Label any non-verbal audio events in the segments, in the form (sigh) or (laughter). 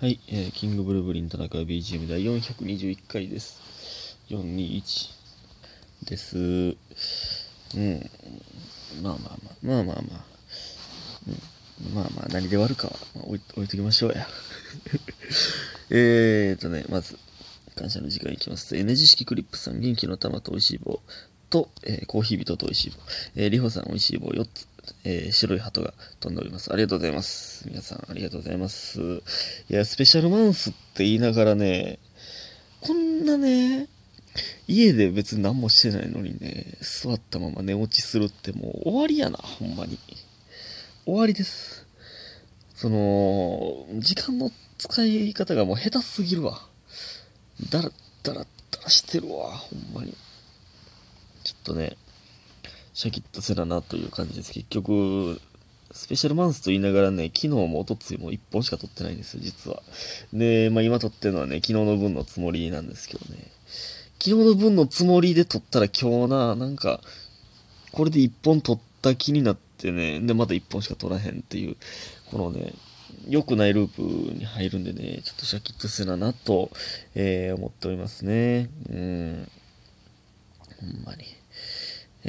はい、えー、キングブルブリン田中 BGM 第421回です。421です。うん。まあまあまあ、まあまあまあ。うん、まあまあ、何で割るかは、まあ、置い置いときましょうや。(laughs) えーとね、まず、感謝の時間いきます。エネジ式クリップさん、元気の玉と美味しい棒と、えーコーヒー人と美味しい棒。えー、リホさん、美味しい棒4つ。えー白い鳩が飛んでおります。ありがとうございます。皆さん、ありがとうございます。いや、スペシャルマンスって言いながらね、こんなね、家で別に何もしてないのにね、座ったまま寝落ちするってもう終わりやな、ほんまに。終わりです。その、時間の使い方がもう下手すぎるわ。だらだらだらしてるわ、ほんまに。ちょっとね、シャキッとせななという感じです。結局、スペシャルマンスと言いながらね、昨日も一昨日も1本しか撮ってないんですよ、実は。で、まあ今撮ってるのはね、昨日の分のつもりなんですけどね。昨日の分のつもりで撮ったら今日な、なんか、これで1本撮った気になってね、で、また1本しか撮らへんっていう、このね、良くないループに入るんでね、ちょっとシャキッとせななと、えー思っておりますね。うん。ほんまに。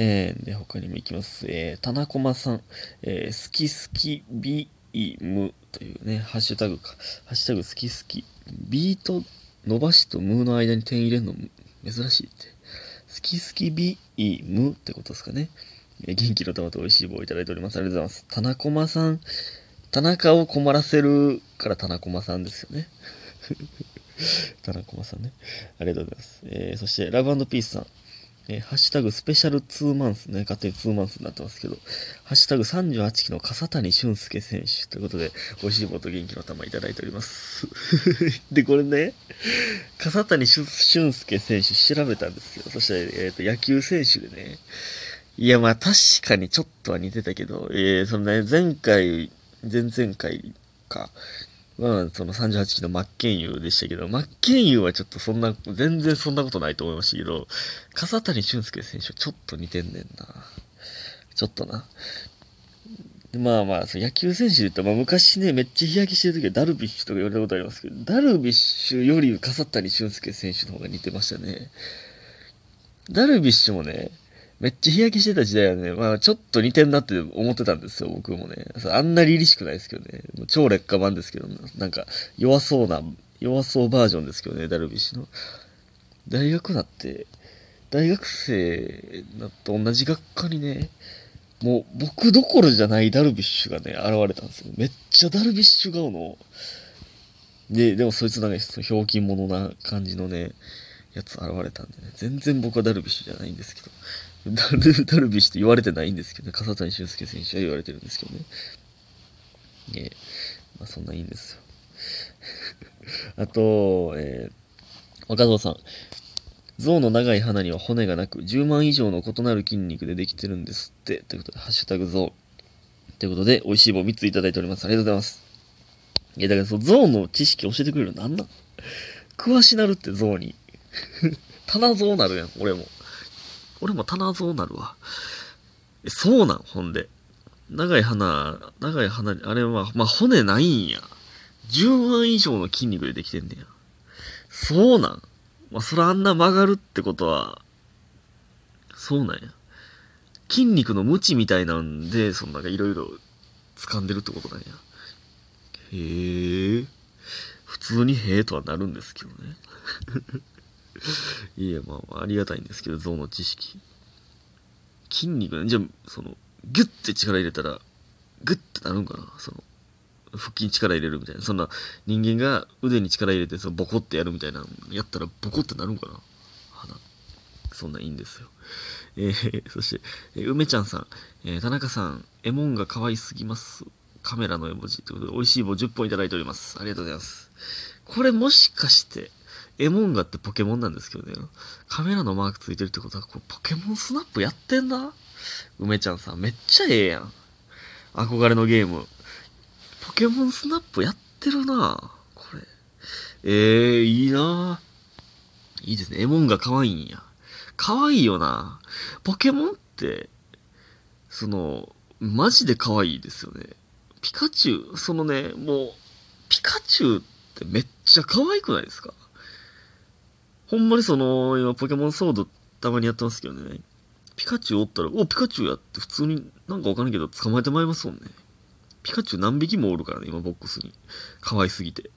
えー、で、他にも行きます。えー、田中駒さん、えー、好き好きビームというね、ハッシュタグか。ハッシュタグ好き好き。ビート伸ばしとムーの間に点入れるの珍しいって。好き好きビームってことですかね。えー元気の玉と美味しい棒をいただいております。ありがとうございます。田中駒さん、田中を困らせるから田中駒さんですよね。(laughs) 田中駒さんね。ありがとうございます。えーそして、ラブピースさん。えーハッシュタグスペシャル2マンスね、勝手に2マンスになってますけど、ハッシュタグ38期の笠谷俊介選手ということで、美味しい棒と元気の玉いただいております。(laughs) で、これね、笠谷俊介選手調べたんですよ。そして、えっ、と、野球選手でね、いや、まあ確かにちょっとは似てたけど、えー、そのね、前回、前々回か、まあ、その38期の真剣佑でしたけど、真剣佑はちょっとそんな、全然そんなことないと思いましたけど、笠谷俊介選手ちょっと似てんねんな。ちょっとな。まあまあ、そ野球選手で言ったら、まあ昔ね、めっちゃ日焼けしてる時はダルビッシュとか言われたことありますけど、ダルビッシュより笠谷俊介選手の方が似てましたね。ダルビッシュもね、めっちゃ日焼けしてた時代はね、まあちょっと似てんなって思ってたんですよ、僕もね。あんな凛々しくないですけどね。超劣化版ですけど、なんか弱そうな、弱そうバージョンですけどね、ダルビッシュの。大学だって、大学生と同じ学科にね、もう僕どころじゃないダルビッシュがね、現れたんですよ。めっちゃダルビッシュ顔の、で、でもそいつなんかひょうきん者な感じのね、やつ現れたんでね、全然僕はダルビッシュじゃないんですけど、ダル (laughs) ダルビッシュって言われてないんですけど、笠谷俊介選手は言われてるんですけどね。ええまあそんないいんですよ。(laughs) あと、えー、若造さん。象の長い鼻には骨がなく、10万以上の異なる筋肉でできてるんですって。ということで、ハッシュタグ象。ということで、美味しい棒3ついただいております。ありがとうございます。いや、だからその象の知識教えてくれるのなんなん？(laughs) 詳しなるって象に。棚象なるやん、俺も。俺も棚象なるわ。えそうなん、ほんで。長い鼻、長い鼻に、あれは、まあ、骨ないんや。10万以上の筋肉でできてんねや。そうなん？まあ、そらあんな曲がるってことは、そうなんや。筋肉のムチみたいなんで、そのなんかいろいろ掴んでるってことなんや。へえ。普通にへえとはなるんですけどね。いや、まあまあ、ありがたいんですけど、象の知識。筋肉ね、じゃあ、その、ギュッて力入れたら、グッてなるんかなその、腹筋力入れるみたいな。そんな、人間が腕に力入れて、そのボコってやるみたいなやったら、ボコってなるんかな鼻。そんないいんですよ。えー、(laughs) そして、えー梅ちゃんさん、えー田中さん、エモンが可愛すぎます。カメラの絵文字ということで、美味しい棒10本いただいております。ありがとうございます。これもしかして、エモンガってポケモンなんですけどね。カメラのマークついてるってことは、これポケモンスナップやってんな梅ちゃんさん、めっちゃええやん。憧れのゲーム。ポケモンスナップやってるなこれ。ええー、いいないいですね。エモンが可愛いんや。可愛いよなポケモンって、その、マジで可愛いですよね。ピカチュウ、そのね、もう、ピカチュウってめっちゃ可愛くないですか？ほんまにその、今ポケモンソードたまにやってますけどね。ピカチュウおったら、お、ピカチュウやって普通になんかわかんないけど捕まえてまいりますもんね。ピカチュウ何匹もおるからね、今ボックスに。可愛すぎて。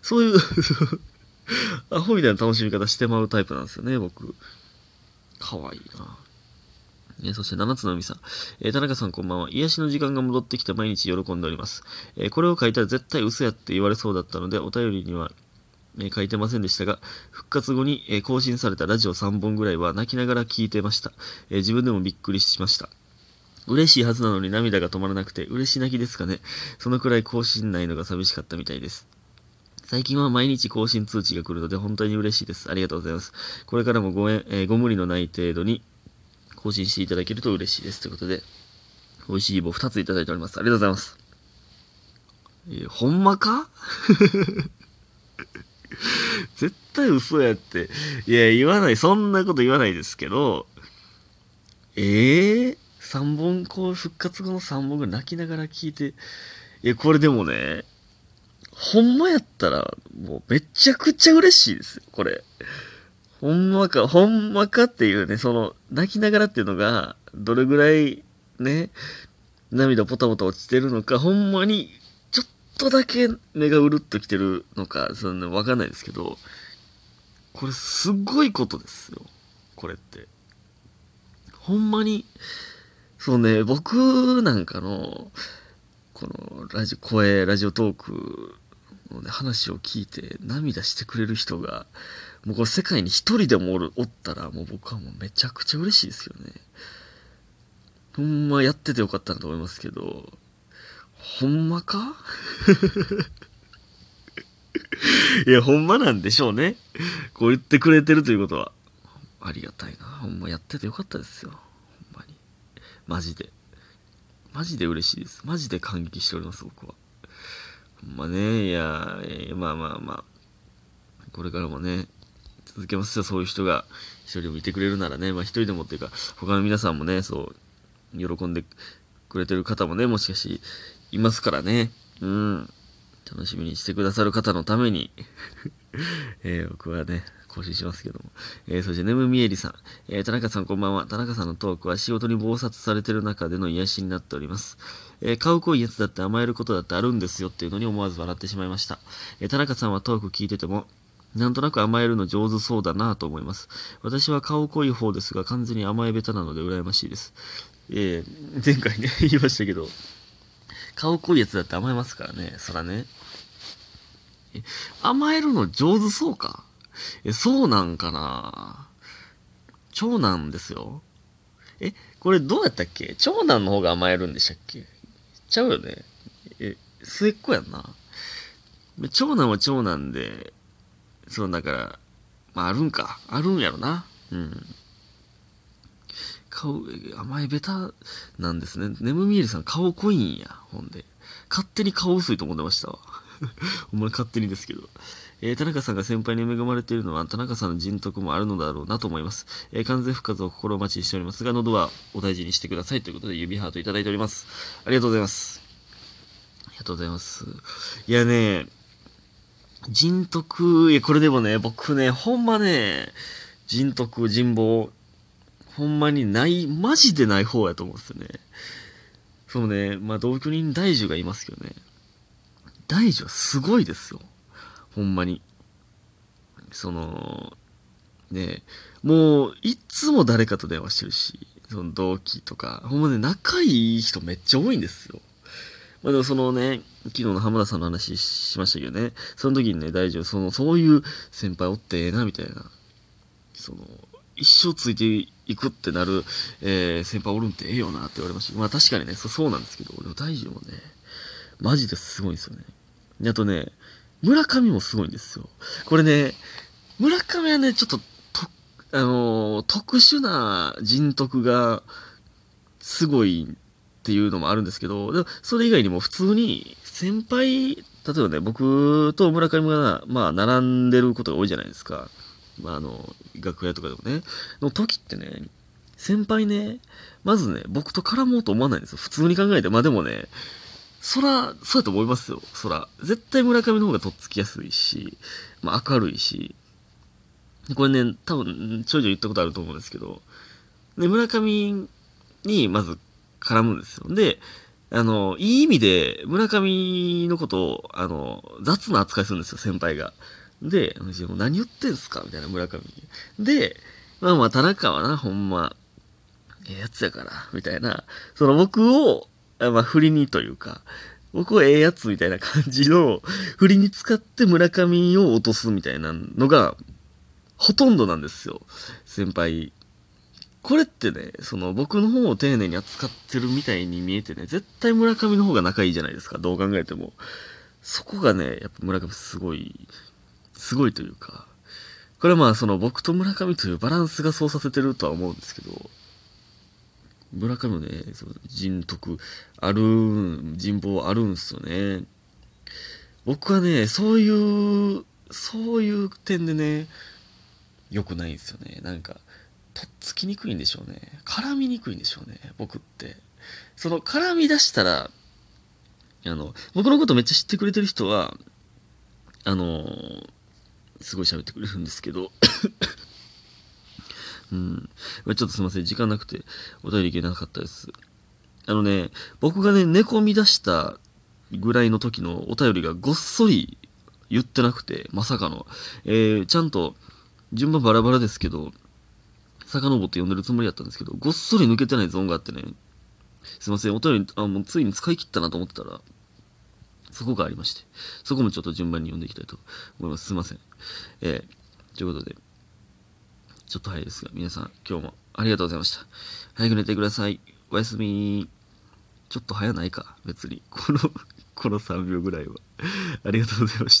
そういう (laughs) アホみたいな楽しみ方してまうタイプなんですよね、僕。可愛いな。えそして、七つの海さん。えー、田中さんこんばんは。癒しの時間が戻ってきて毎日喜んでおります。えー、これを書いたら絶対嘘やって言われそうだったので、お便りには、え、書いてませんでしたが、復活後に、え更新されたラジオ3本ぐらいは泣きながら聞いてました。え自分でもびっくりしました。嬉しいはずなのに涙が止まらなくて、嬉し泣きですかね。そのくらい更新ないのが寂しかったみたいです。最近は毎日更新通知が来るので本当に嬉しいです。ありがとうございます。これからもご,、えー、ご無理のない程度に更新していただけると嬉しいです。ということで、美味しい棒2ついただいております。ありがとうございます。えー、ほんまか？(laughs) (laughs) 絶対嘘やって。いや、言わない。そんなこと言わないですけど、ええー、3本、こう、復活後の3本ぐらい泣きながら聞いて、いや、これでもね、ほんまやったら、もうめちゃくちゃ嬉しいですよ、これ。ほんまか、ほんまかっていうね、その、泣きながらっていうのが、どれぐらい、ね、涙ポタポタ落ちてるのか、ほんまに、とだけ目がうるっときてるのか、その、わかんないですけど、これすごいことですよ、これって。ほんまに、そうね、僕なんかの、このラジ、声、ラジオトークのね、話を聞いて涙してくれる人が、もうこれ世界に一人でもおる、おったら、もう僕はもうめちゃくちゃ嬉しいですよね。ほんまやっててよかったなと思いますけど、ほんまか？(laughs) いや、ほんまなんでしょうね。こう言ってくれてるということは。ありがたいな。ほんまやっててよかったですよ。マジで。マジで嬉しいです。マジで感激しております、僕は。ほんまね、いや、まあまあまあ、これからもね、続けますよ、そういう人が一人でもいてくれるならね、まあ一人でもっていうか、他の皆さんもね、そう、喜んでくれてる方もね、もしかし、いますからね、うん、楽しみにしてくださる方のために (laughs) えー、僕はね、更新しますけども。えー、そして、ねむみえりさん。えー、田中さんこんばんは。田中さんのトークは仕事に忙殺されてる中での癒しになっております。えー、買う濃いやつだって甘えることだってあるんですよっていうのに思わず笑ってしまいました。えー、田中さんはトーク聞いてても、なんとなく甘えるの上手そうだなと思います。私は顔濃い方ですが、完全に甘え下手なので羨ましいです。えー、前回ね、(laughs) 言いましたけど、顔濃いやつだって甘えますからね、そらね。甘えるの上手そうか？え、そうなんかな？長男ですよ。え、これどうやったっけ？長男の方が甘えるんでしたっけ？ちゃうよね。え、末っ子やんな。長男は長男で、そうだから、まああるんか。あるんやろな。うん。顔、甘えベタなんですね。ネムミールさん顔濃いんや、ほんで。勝手に顔薄いと思ってましたわ。(laughs) お前勝手にですけど。えー、田中さんが先輩に恵まれているのは、田中さんの人徳もあるのだろうなと思います。えー、完全復活を心待ちにしておりますが、喉はお大事にしてくださいということで、指ハートいただいております。ありがとうございます。ありがとうございます。いやね、人徳、いや、これでもね、僕ね、ほんまね、人徳、人望、ほんまにない、マジでない方やと思うんですよね。そうね、まあ同居人大樹がいますけどね。大樹はすごいですよ。ほんまに。その、ねもう、いつも誰かと電話してるし、その同期とか、ほんまね、仲いい人めっちゃ多いんですよ。まあでもそのね、昨日の浜田さんの話しましたけどね、その時にね、大丈夫、その、そういう先輩おってええな、みたいな。その、一生ついていくってなる、えー、先輩おるんってええよなって言われました。まあ確かにね、そうそうなんですけど、俺大丈夫もね、マジですごいんですよね。あとね、村上もすごいんですよ。これね、村上はね、ちょっと、と、あのー、特殊な人徳がすごいっていうのもあるんですけど、でもそれ以外にも普通に先輩、例えばね、僕と村上が、まあ、並んでることが多いじゃないですか。まあ、あの、楽屋とかでもね。の時ってね、先輩ね、まずね、僕と絡もうと思わないんですよ。普通に考えて。まあでもね、そら、そうやと思いますよ。そら。絶対村上の方がとっつきやすいし、まあ明るいし。これね、多分、ちょいちょい言ったことあると思うんですけど、で、村上にまず絡むんですよ。で、あの、いい意味で村上のことを、あの、雑な扱いするんですよ、先輩が。で、もう何言ってんすか？みたいな村上に。で、まあまあ、田中はな、ほんま、ええやつやから、みたいな、その僕を、まあ、振りにというか、僕はええやつみたいな感じの振りに使って村上を落とすみたいなのが、ほとんどなんですよ、先輩。これってね、その僕の方を丁寧に扱ってるみたいに見えてね、絶対村上の方が仲いいじゃないですか、どう考えても。そこがね、やっぱ村上すごい、すごいというか、これはまあその僕と村上というバランスがそうさせてるとは思うんですけど、村上もね、その人徳ある、人望あるんすよね。僕はね、そういう、そういう点でね、良くないんですよね。なんか、とっつきにくいんでしょうね。絡みにくいんでしょうね、僕って。その、絡み出したら、あの、僕のことめっちゃ知ってくれてる人は、あのすごい喋ってくれるんですけど (coughs) うん。ちょっとすいません。時間なくてお便りいけなかったです。あのね、僕がね、寝込み出したぐらいの時のお便りがごっそり言ってなくて、まさかの。えー、ちゃんと順番バラバラですけど、遡って読んでるつもりだったんですけど、ごっそり抜けてないゾーンがあってね、すいません。お便り、あ、もうついに使い切ったなと思ってたら、そこがありまして、そこもちょっと順番に読んでいきたいと思います。すいません。えー、ということで、ちょっと早いですが、皆さん今日もありがとうございました。早く寝てください。おやすみ。ちょっと早ないか、別に。この、この3秒ぐらいは。ありがとうございました。